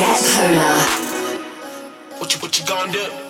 Get polar. What you what you gonna do?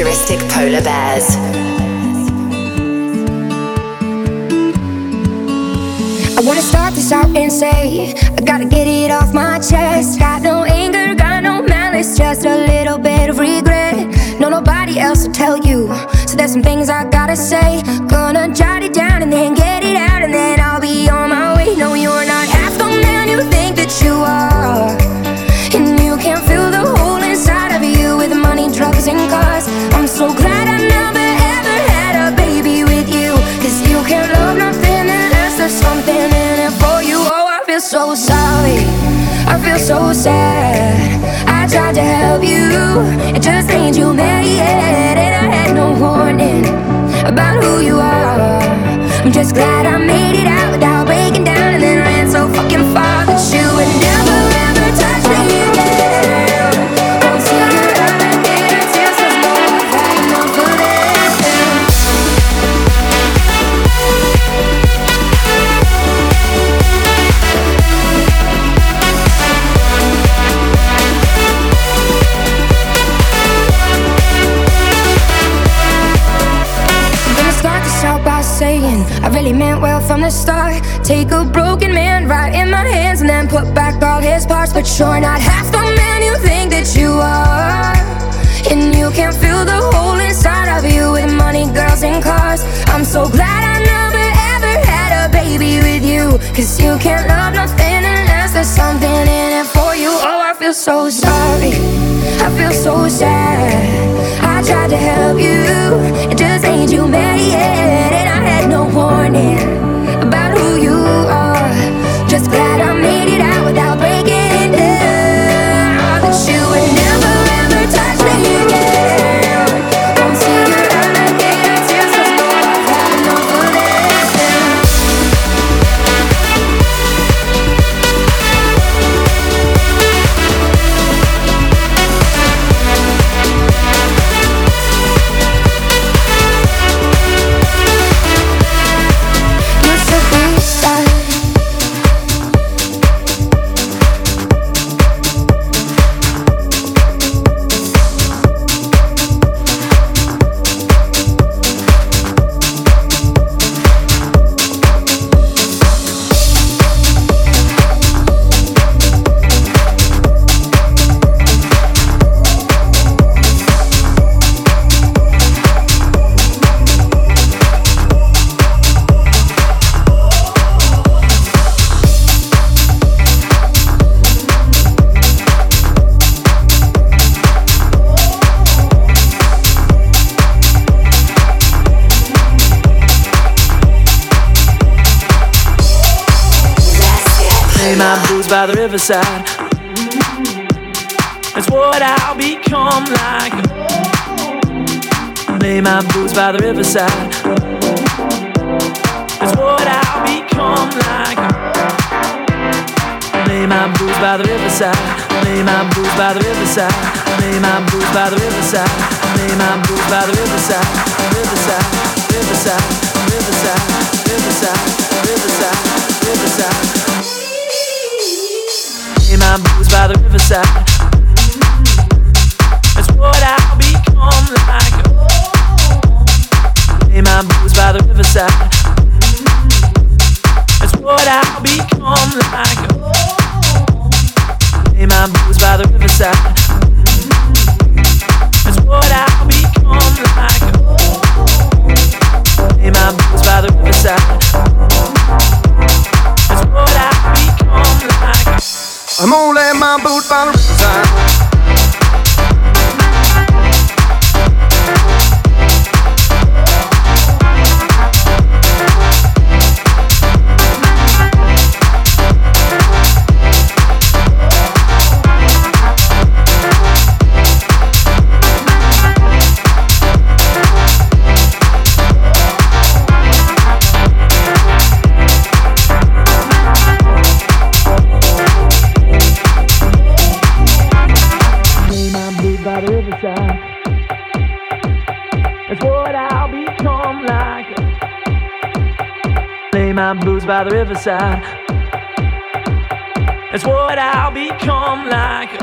Futuristic polar bears. I wanna start this out and say, I gotta get it off my chest. Got no anger, got no malice, just a little bit of regret. No, nobody else will tell you. So there's some things I gotta say. It just ain't you made it. And I had no warning about who you are. I'm just glad I made it out without breaking down and then ran so fucking far that you would never you're not half the man you think that you are. And you can fill the hole inside of you with money, girls, and cars. I'm so glad I never ever had a baby with you. Cause you can't love nothing unless there's something in it for you. Oh, I feel so sorry. I feel so sad. I tried to help you, it just ain't you made yet. And I had no warning about who you are. The. It's what I'll become like. Lay my boots by the riverside. It's what I'll become like. Lay my boots by the riverside. Lay my boots by the riverside. Lay my boots by the riverside. Lay my boots by the riverside. Riverside, riverside, riverside, riverside, riverside, my boots by the riverside. It's what I'll become like. Oh, Lay my boots by the riverside. It's what I'll become like. Oh, Lay my boots by the riverside. riverside. That's what I'll become like.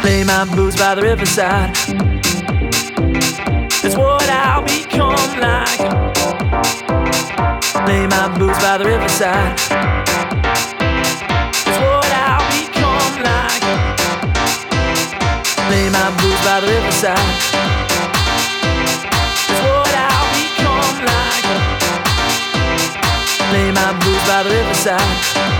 Play my blues by the riverside. That's what I'll become like. Play my blues by the riverside. That's what I'll become like. Play my blues by the riverside. My boots by the riverside.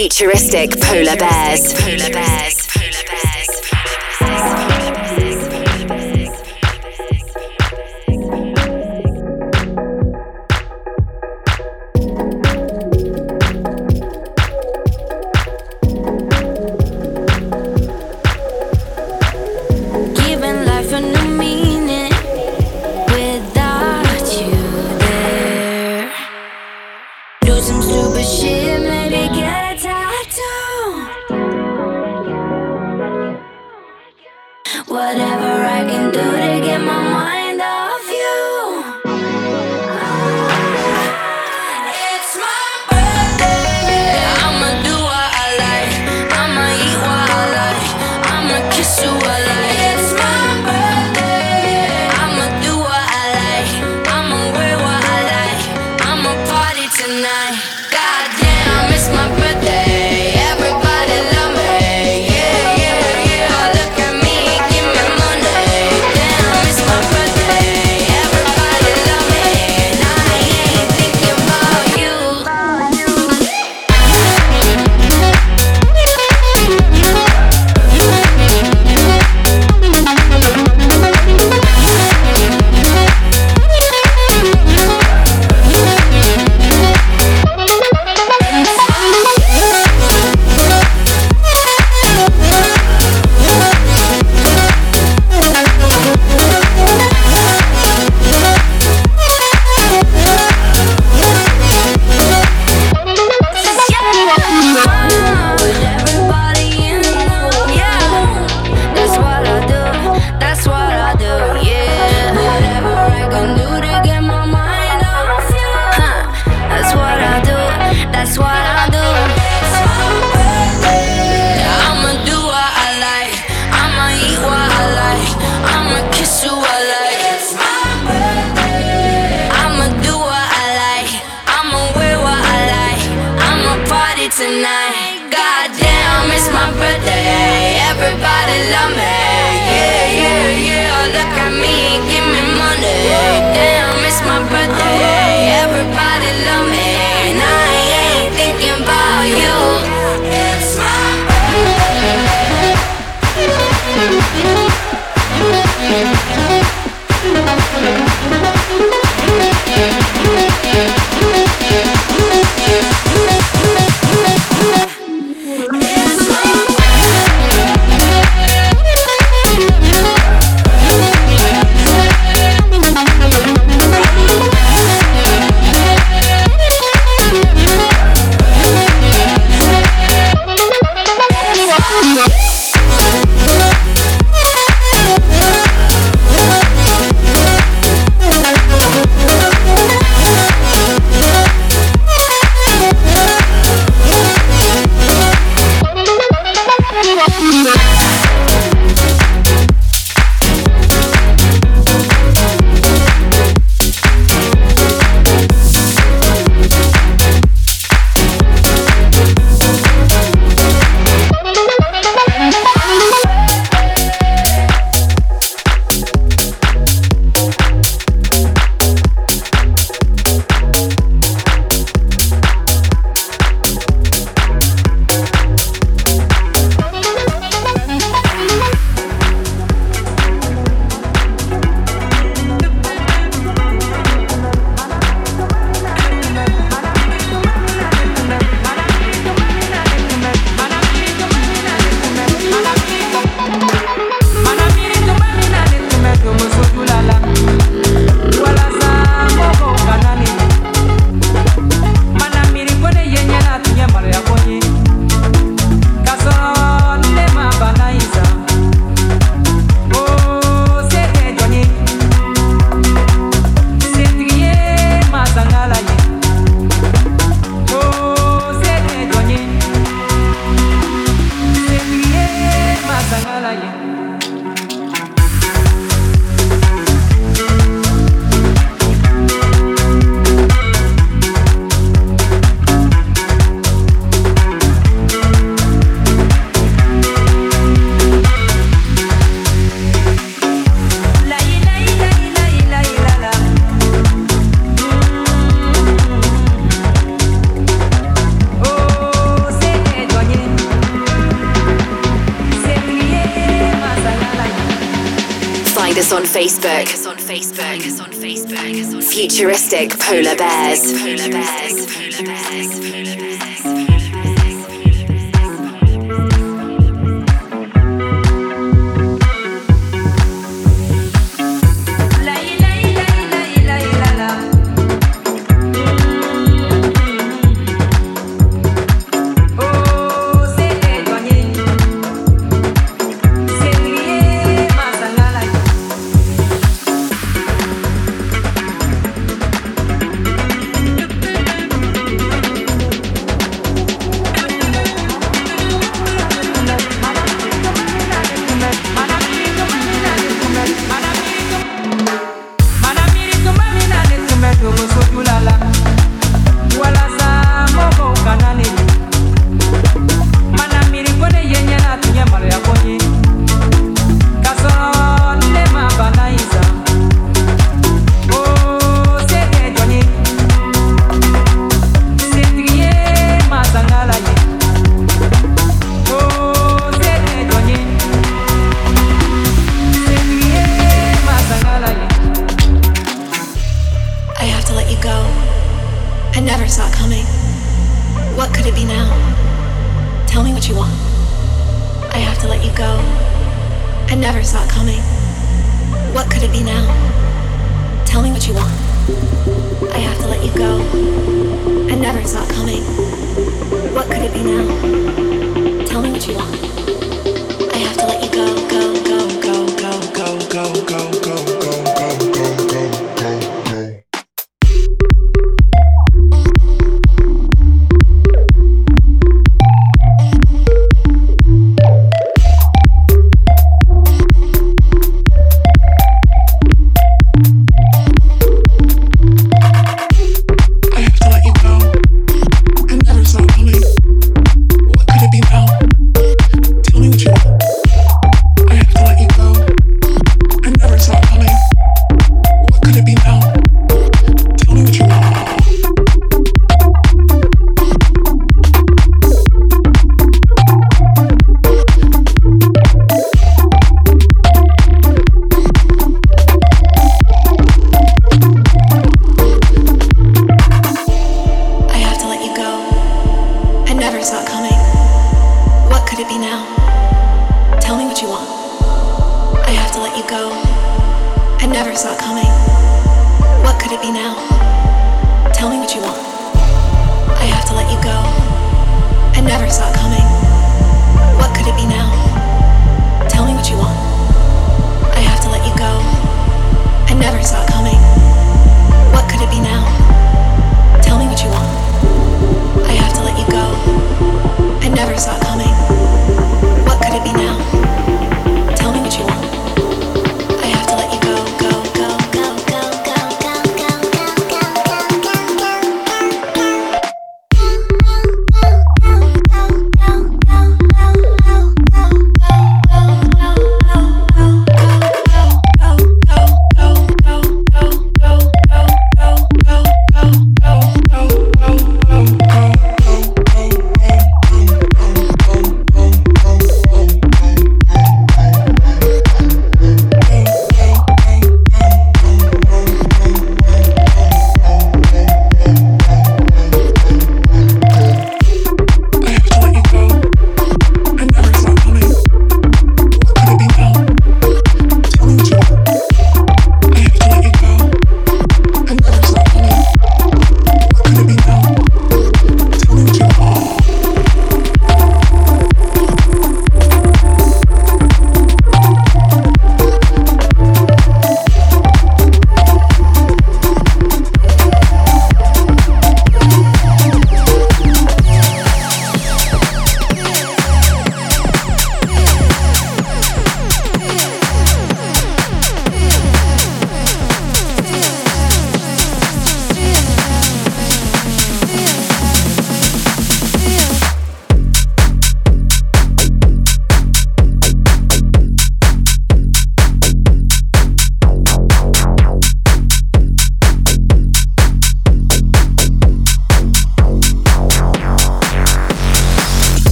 Futuristic polar bears. Polar bears.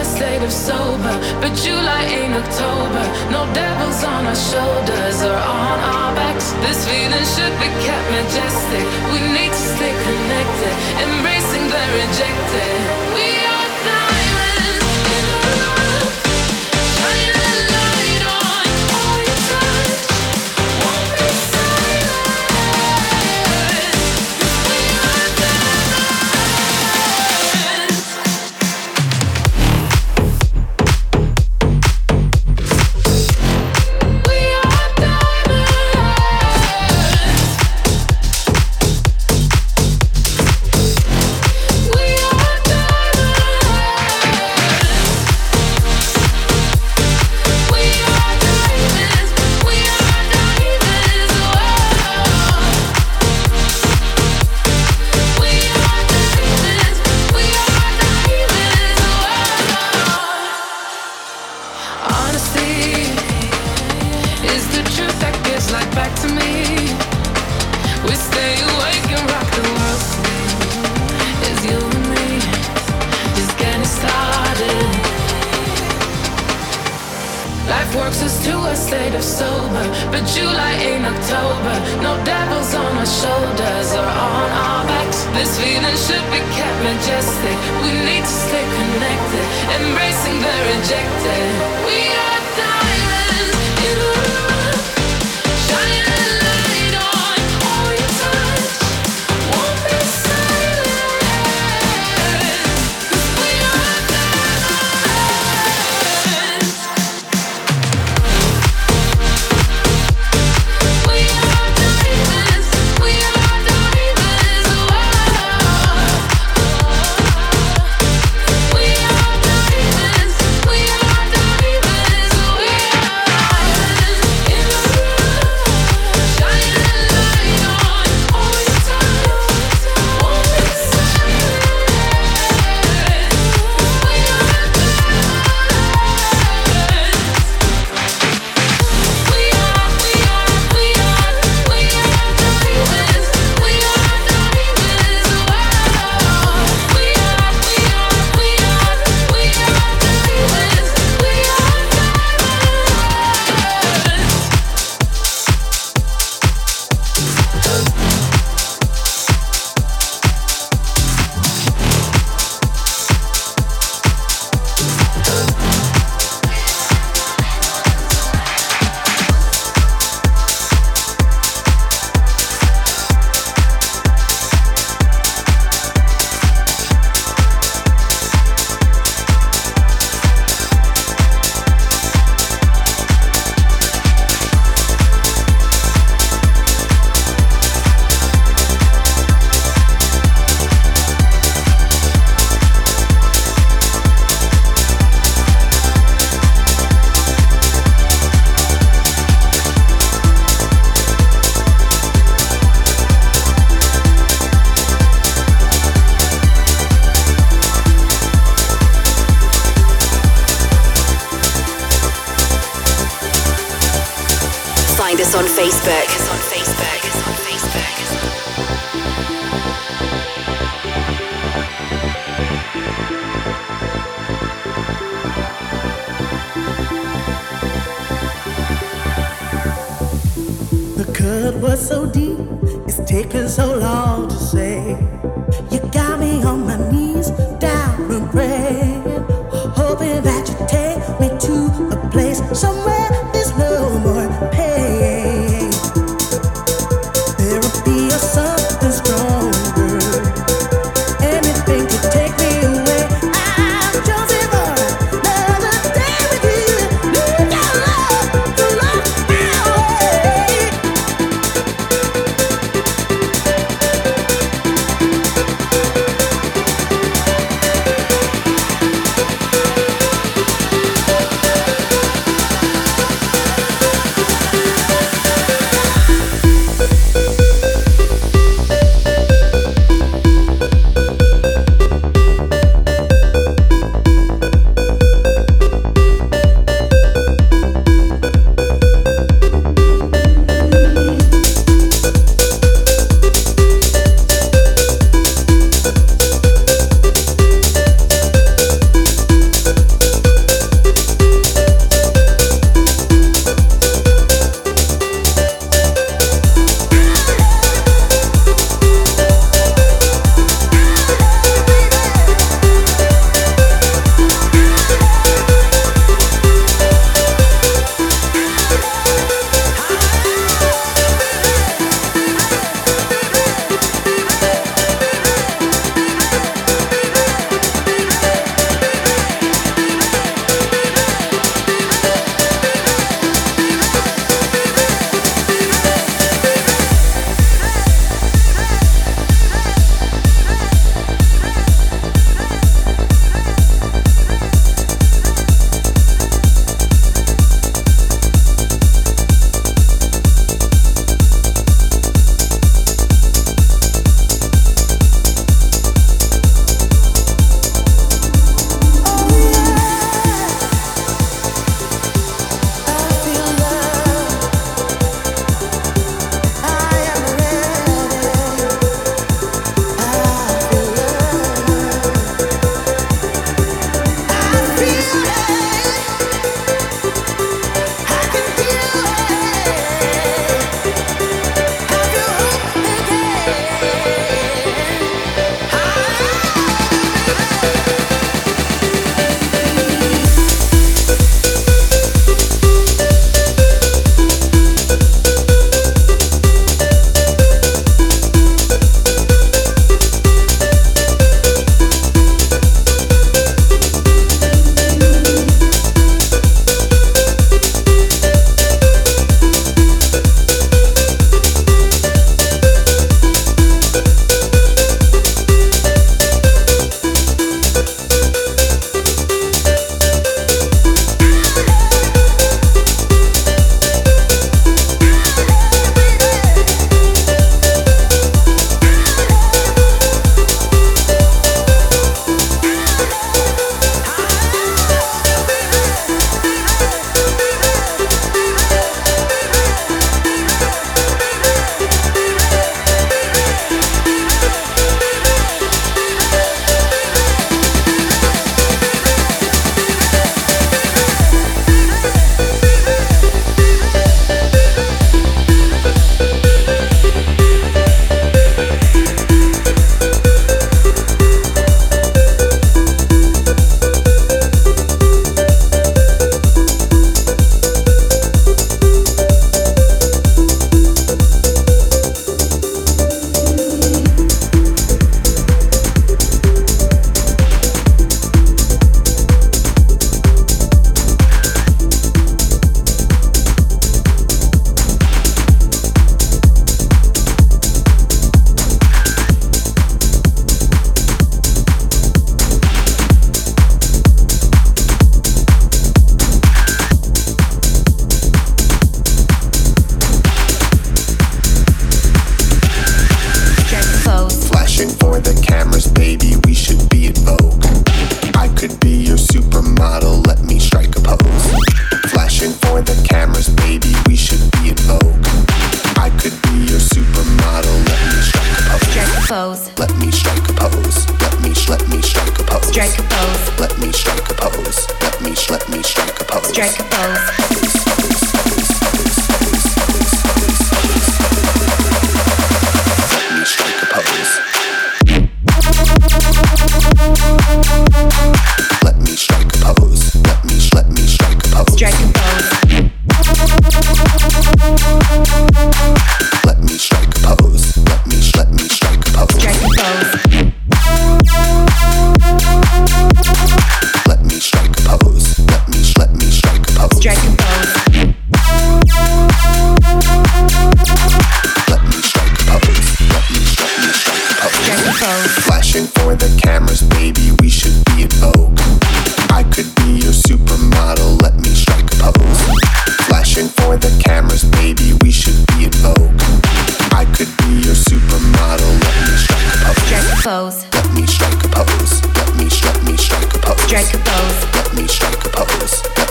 a state of sober, but July ain't October. No devils on our shoulders or on our backs. This feeling should be kept majestic. We need to stay connected, embracing the rejected. We was so deep, it's taken so long to say. You got me on my knees, down and praying, hoping that you take me to a place somewhere.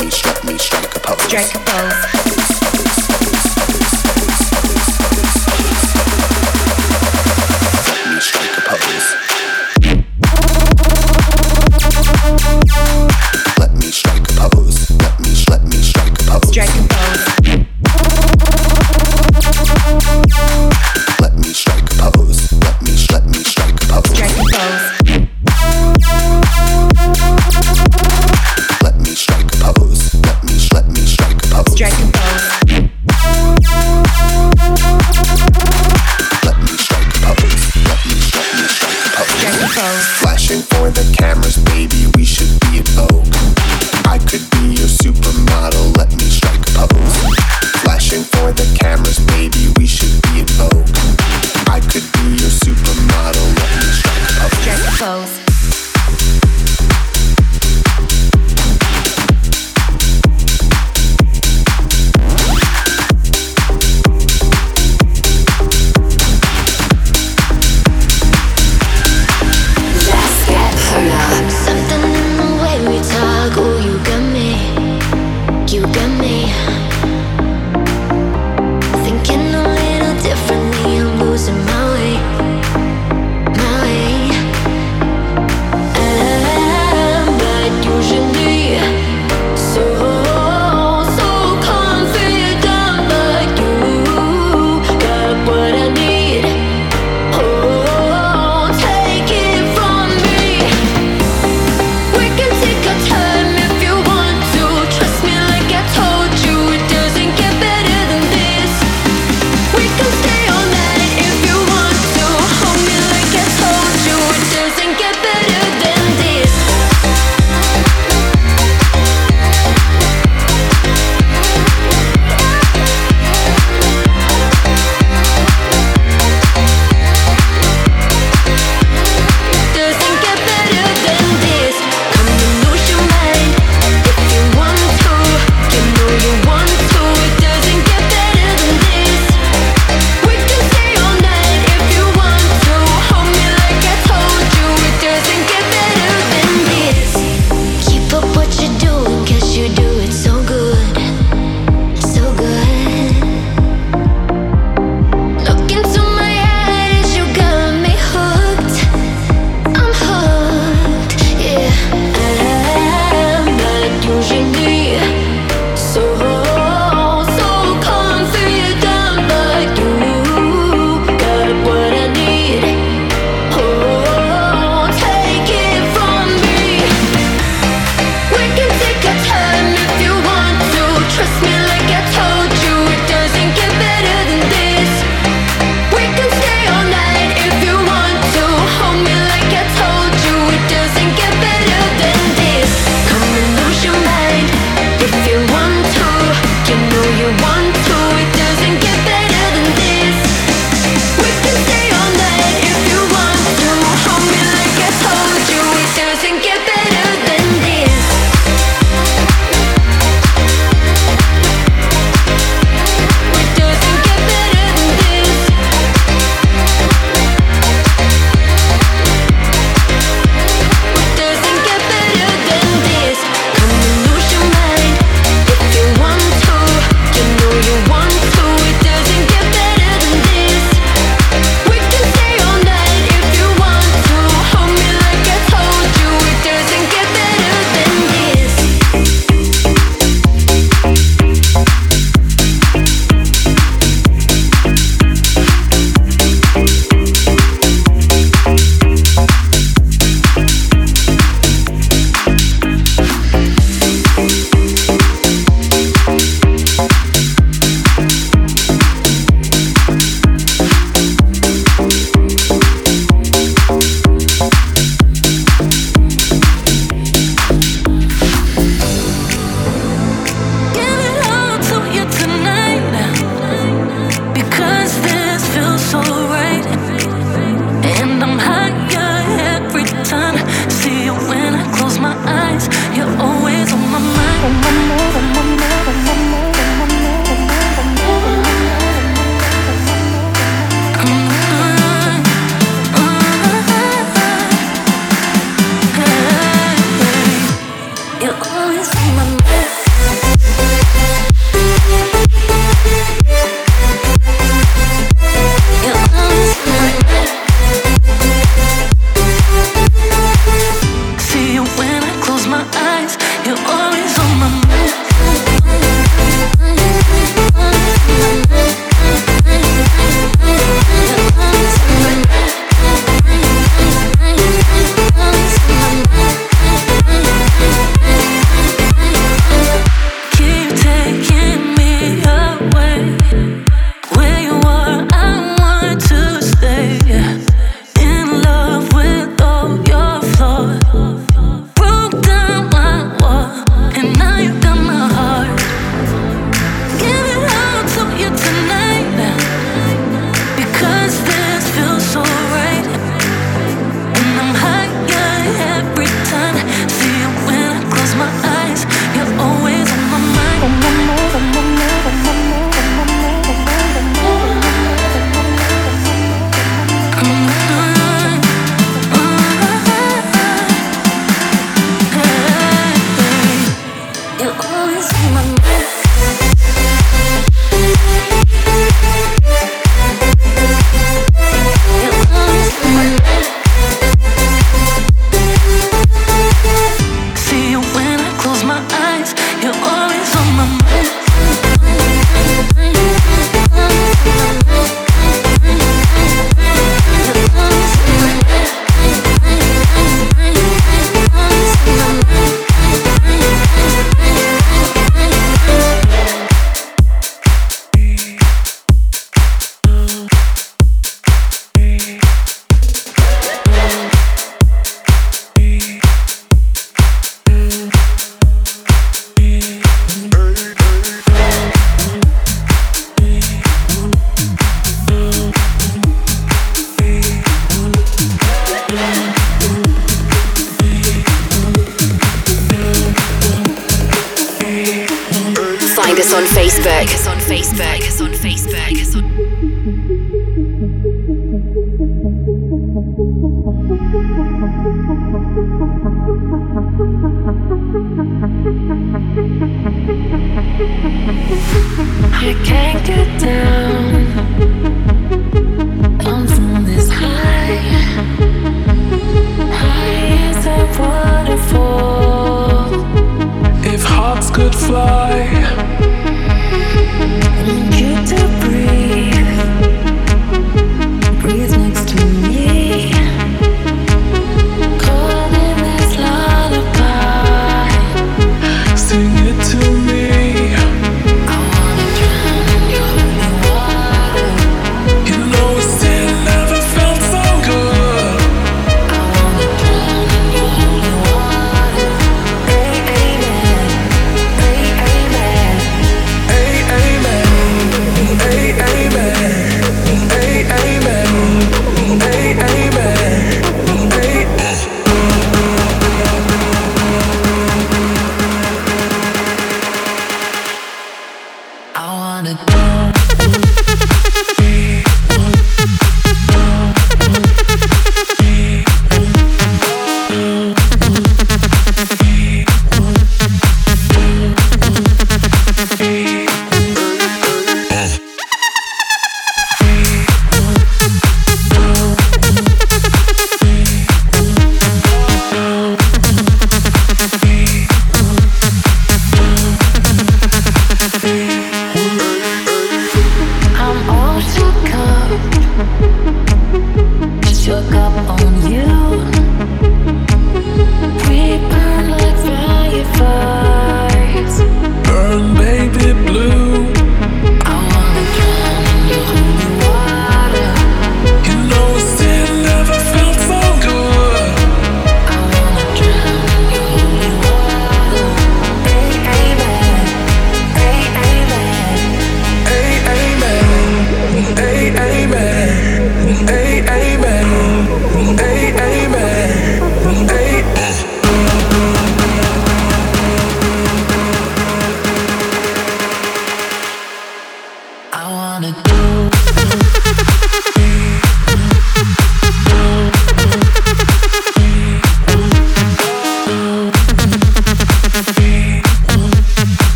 Me let me strike a pose. Strike a pose.